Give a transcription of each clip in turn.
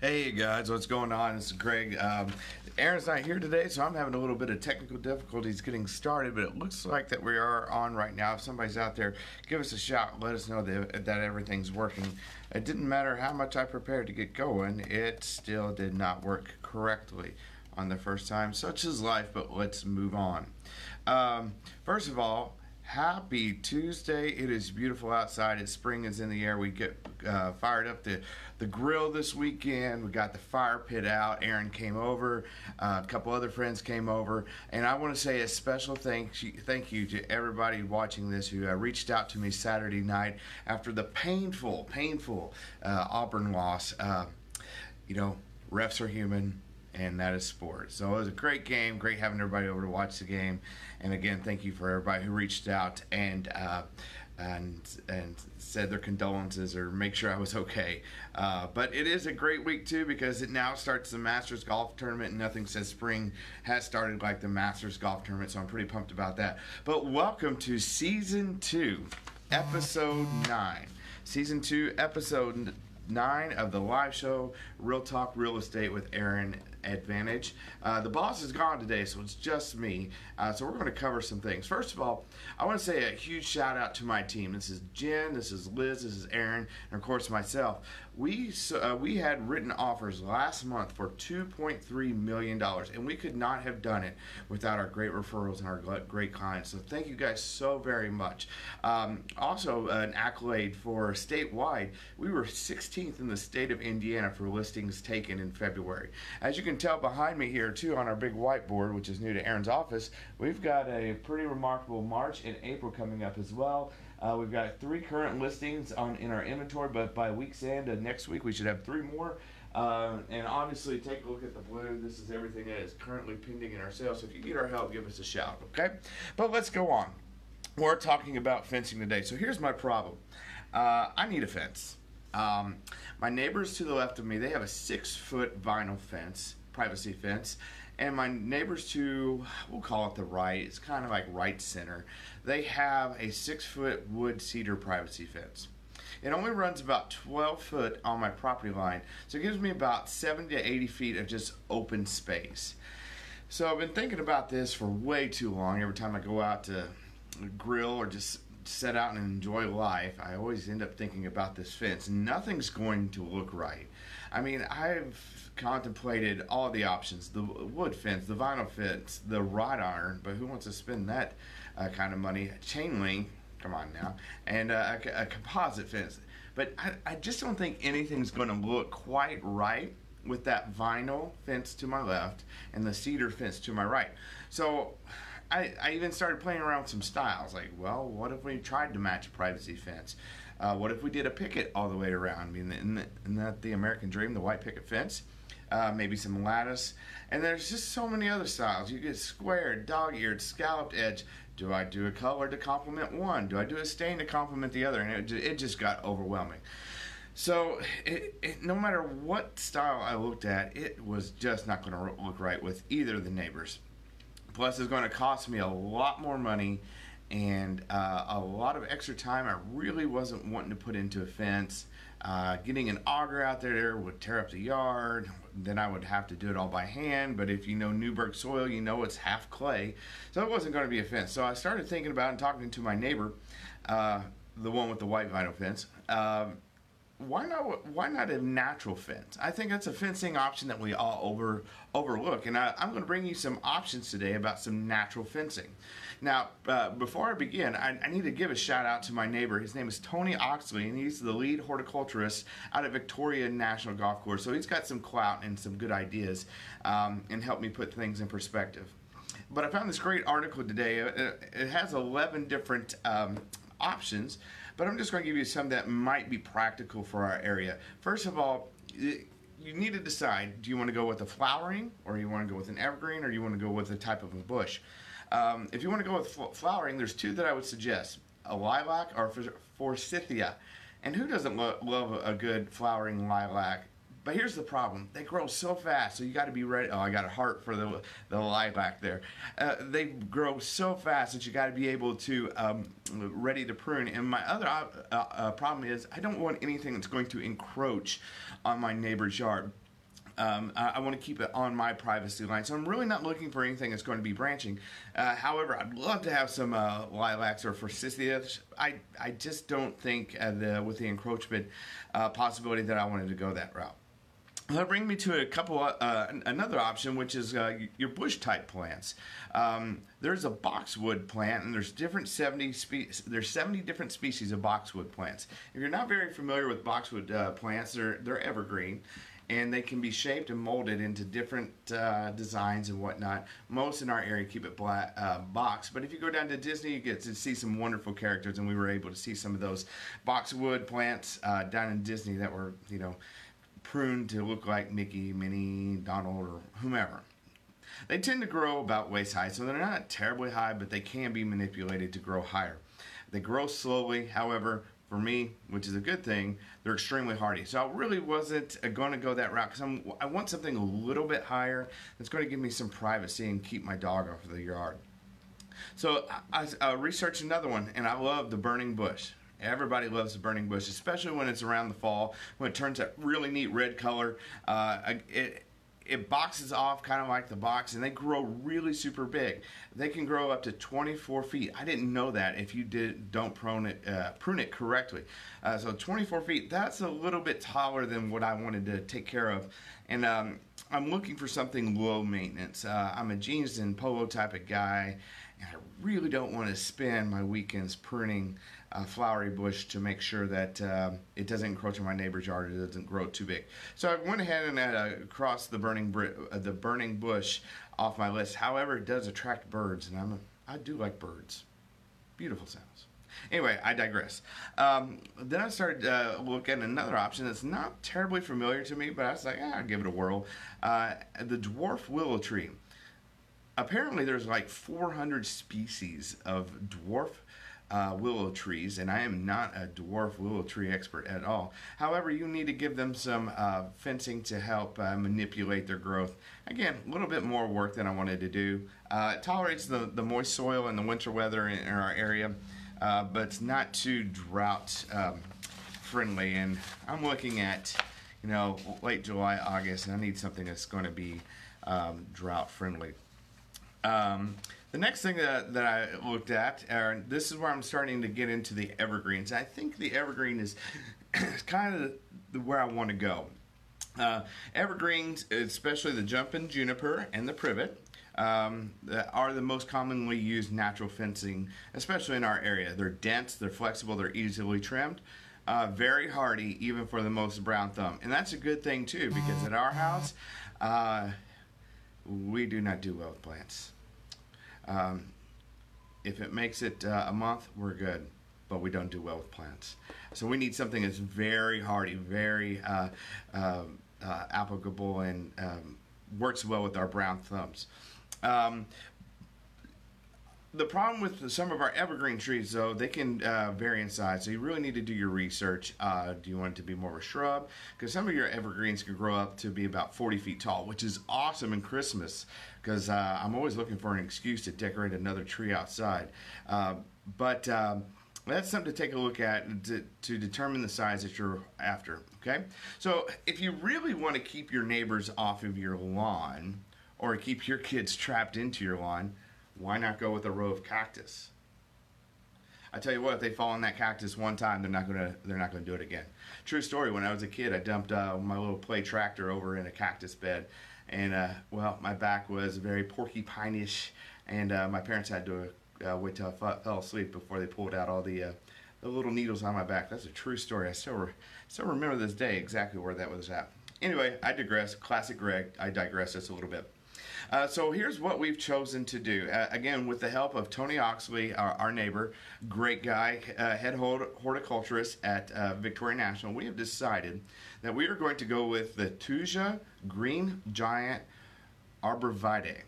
Hey guys, what's going on? Is Greg. Um, Aaron's not here today, so I'm having a little bit of technical difficulties getting started, but it looks like that we are on right now. If somebody's out there, give us a shout. Let us know that, that everything's working. It didn't matter how much I prepared to get going, it still did not work correctly on the first time. Such is life, but let's move on. Um, first of all, Happy Tuesday! It is beautiful outside. It's spring is in the air. We get uh, fired up the the grill this weekend. We got the fire pit out. Aaron came over. Uh, a couple other friends came over, and I want to say a special thank you, thank you to everybody watching this who uh, reached out to me Saturday night after the painful, painful uh, Auburn loss. Uh, you know, refs are human and that is sports. So it was a great game. Great having everybody over to watch the game. And again, thank you for everybody who reached out and uh, and and said their condolences or make sure I was okay. Uh, but it is a great week too because it now starts the Masters golf tournament. And nothing says spring has started like the Masters golf tournament, so I'm pretty pumped about that. But welcome to season two, episode nine. Season two, episode nine of the live show Real Talk Real Estate with Aaron Advantage. Uh, the boss is gone today, so it's just me. Uh, so we're going to cover some things. First of all, I want to say a huge shout out to my team. This is Jen, this is Liz, this is Aaron, and of course myself. We uh, we had written offers last month for 2.3 million dollars, and we could not have done it without our great referrals and our great clients. So thank you guys so very much. Um, also, an accolade for statewide. We were 16th in the state of Indiana for listings taken in February. As you can tell behind me here too on our big whiteboard, which is new to Aaron's office, we've got a pretty remarkable March and April coming up as well. Uh, we've got three current listings on in our inventory, but by week's end of next week we should have three more. Uh, and obviously, take a look at the blue. This is everything that is currently pending in our sales. So if you need our help, give us a shout, okay? But let's go on. We're talking about fencing today. So here's my problem. Uh, I need a fence. Um, my neighbors to the left of me, they have a six foot vinyl fence, privacy fence. And my neighbors to, we'll call it the right, it's kind of like right center, they have a six foot wood cedar privacy fence. It only runs about 12 foot on my property line, so it gives me about 70 to 80 feet of just open space. So I've been thinking about this for way too long. Every time I go out to grill or just set out and enjoy life, I always end up thinking about this fence. Nothing's going to look right. I mean, I've contemplated all the options the wood fence, the vinyl fence, the wrought iron, but who wants to spend that uh, kind of money? Chain link, come on now, and uh, a, a, composite fence. But I, I just don't think anything's going to look quite right with that vinyl fence to my left and the cedar fence to my right. So I, I even started playing around with some styles. Like, well, what if we tried to match a privacy fence? Uh, what if we did a picket all the way around? I mean, isn't, that the American dream, the white picket fence? Uh, maybe some lattice. And there's just so many other styles. You get squared, dog-eared, scalloped edge. Do I do a color to complement one? Do I do a stain to complement the other? And it, it just got overwhelming. So, it, it, no matter what style I looked at, it was just not going to look right with either of the neighbors. Plus, it's going to cost me a lot more money and uh, a lot of extra time I really wasn't wanting to put into a fence. Uh, getting an auger out there would tear up the yard. Then I would have to do it all by hand. But if you know Newburgh soil, you know it's half clay. So it wasn't going to be a fence. So I started thinking about and talking to my neighbor, uh, the one with the white vinyl fence. Um, why not why not a natural fence? I think that's a fencing option that we all over overlook, and I, am going to bring you some options today about some natural fencing. Now, uh, before I begin, I, I, need to give a shout out to my neighbor. His name is Tony Oxley, and he's the lead horticulturist out of Victoria National Golf Course. So he's got some clout and some good ideas, um, and helped me put things in perspective. But I found this great article today. It, it has 11 different um, options but I'm just going to give you some that might be practical for our area. First of all, you need to decide do you want to go with a flowering or you want to go with an evergreen or you want to go with a type of a bush? Um, if you want to go with flowering there's two that i would suggest a lilac or forsythia and who doesn't lo love a good flowering lilac but here's the problem: they grow so fast, so you got to be ready. Oh, I got a heart for the the lilac there. Uh, they grow so fast that you got to be able to um, ready to prune. And my other uh, uh, problem is I don't want anything that's going to encroach on my neighbor's yard. Um, I, I want to keep it on my privacy line, so I'm really not looking for anything that's going to be branching. Uh, however, I'd love to have some uh, lilacs or forsythias. I I just don't think uh, the with the encroachment uh, possibility that I wanted to go that route. That brings me to a couple, uh, another option, which is uh, your bush type plants. Um, there's a boxwood plant, and there's different 70 spe- there's 70 different species of boxwood plants. If you're not very familiar with boxwood uh, plants, they're they're evergreen, and they can be shaped and molded into different uh, designs and whatnot. Most in our area keep it black, uh, box, but if you go down to Disney, you get to see some wonderful characters, and we were able to see some of those boxwood plants uh, down in Disney that were you know pruned to look like Mickey, Minnie, Donald, or whomever. They tend to grow about waist high, so they're not terribly high, but they can be manipulated to grow higher. They grow slowly, however, for me, which is a good thing, they're extremely hardy. So I really wasn't uh, going to go that route because I want something a little bit higher that's going to give me some privacy and keep my dog off of the yard. So I, I researched another one, and I love the burning bush. Everybody loves the burning bush, especially when it's around the fall, when it turns that really neat red color. Uh, it, it boxes off kind of like the box and they grow really super big. They can grow up to 24 feet. I didn't know that if you did don't prune it uh, prune it correctly. Uh, so 24 feet that's a little bit taller than what i wanted to take care of. And um, i'm looking for something low maintenance. Uh, i'm a jeans and polo type of guy i really don't want to spend my weekends pruning a flowery bush to make sure that uh, it doesn't encroach on my neighbor's yard. It doesn't grow too big. So I went ahead and uh, crossed the burning uh, the burning bush off my list. However, it does attract birds, and I'm a, I do like birds. Beautiful sounds. Anyway, I digress. Um, then I started uh, looking at another option that's not terribly familiar to me, but I was like, ah, I'll give it a whirl. Uh, the dwarf willow tree. Apparently, there's like 400 species of dwarf uh, willow trees, and I am not a dwarf willow tree expert at all. However, you need to give them some uh, fencing to help uh, manipulate their growth. Again, a little bit more work than I wanted to do. Uh, it tolerates the, the moist soil and the winter weather in, in our area, uh, but it's not too drought um, friendly. And I'm looking at, you know, late July, August, and I need something that's going to be um, drought friendly. Um, the next thing that, that I looked at, and this is where I'm starting to get into the evergreens. I think the evergreen is kind of the, where I want to go. Uh, evergreens, especially the jumping juniper and the privet, um, are the most commonly used natural fencing, especially in our area. They're dense, they're flexible, they're easily trimmed. Uh, very hardy, even for the most brown thumb. And that's a good thing, too, because at our house, uh, we do not do well with plants. Um, if it makes it uh, a month, we're good, but we don't do well with plants. So we need something that's very hardy, very uh, uh, uh applicable, and um, works well with our brown thumbs. Um, the problem with some of our evergreen trees, though, they can uh, vary in size. So you really need to do your research. Uh, do you want it to be more of a shrub? Because some of your evergreens can grow up to be about 40 feet tall, which is awesome in Christmas. Because uh, I'm always looking for an excuse to decorate another tree outside. Uh, but um, that's something to take a look at to, to, determine the size that you're after. Okay, so if you really want to keep your neighbors off of your lawn, or keep your kids trapped into your lawn why not go with a row of cactus? I tell you what, if they fall in that cactus one time, they're not gonna they're not gonna do it again. True story. When I was a kid, I dumped uh, my little play tractor over in a cactus bed, and uh, well, my back was very porcupine-ish, and uh, my parents had to uh, wait till I fell asleep before they pulled out all the uh, the little needles on my back. That's a true story. I still re- still remember this day exactly where that was at. Anyway, I digress. Classic Greg. I digress just a little bit. Uh, so here's what we've chosen to do. Uh, again, with the help of Tony Oxley, our, our neighbor, great guy, uh, head horticulturist at uh, Victoria National, we have decided that we are going to go with the Thuja Green Giant Arborvitae.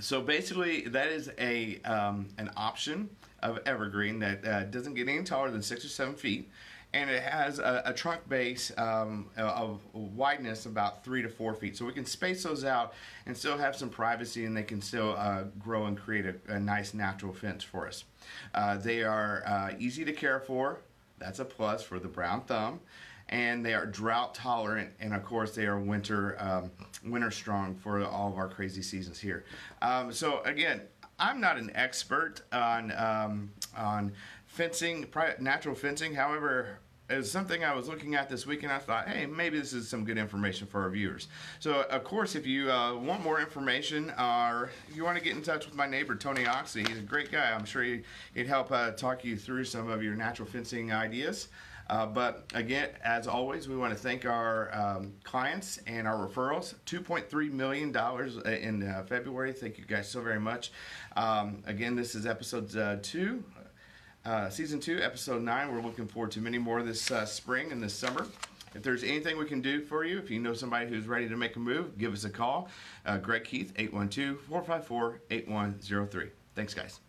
So basically, that is a um, an option of evergreen that uh, doesn't get any taller than six or seven feet and it has a, a trunk base um, of wideness about three to four feet. So we can space those out and still have some privacy, and they can still uh, grow and create a, a, nice natural fence for us. Uh, they are uh, easy to care for. That's a plus for the brown thumb. And they are drought tolerant, and of course they are winter um, winter strong for all of our crazy seasons here. Um, so again, I'm not an expert on um, on fencing, natural fencing. However, it was something I was looking at this week, and I thought, hey, maybe this is some good information for our viewers. So, of course, if you uh, want more information, or you want to get in touch with my neighbor Tony Oxley, he's a great guy. I'm sure he, would help uh, talk you through some of your natural fencing ideas. Uh, but again, as always, we want to thank our um, clients and our referrals. $2.3 million uh, in uh, February. Thank you guys so very much. Um, again, this is episode two, uh, season two, episode nine. We're looking forward to many more this uh, spring and this summer. If there's anything we can do for you, if you know somebody who's ready to make a move, give us a call. Greg Keith, 812 454 8103. Thanks, guys.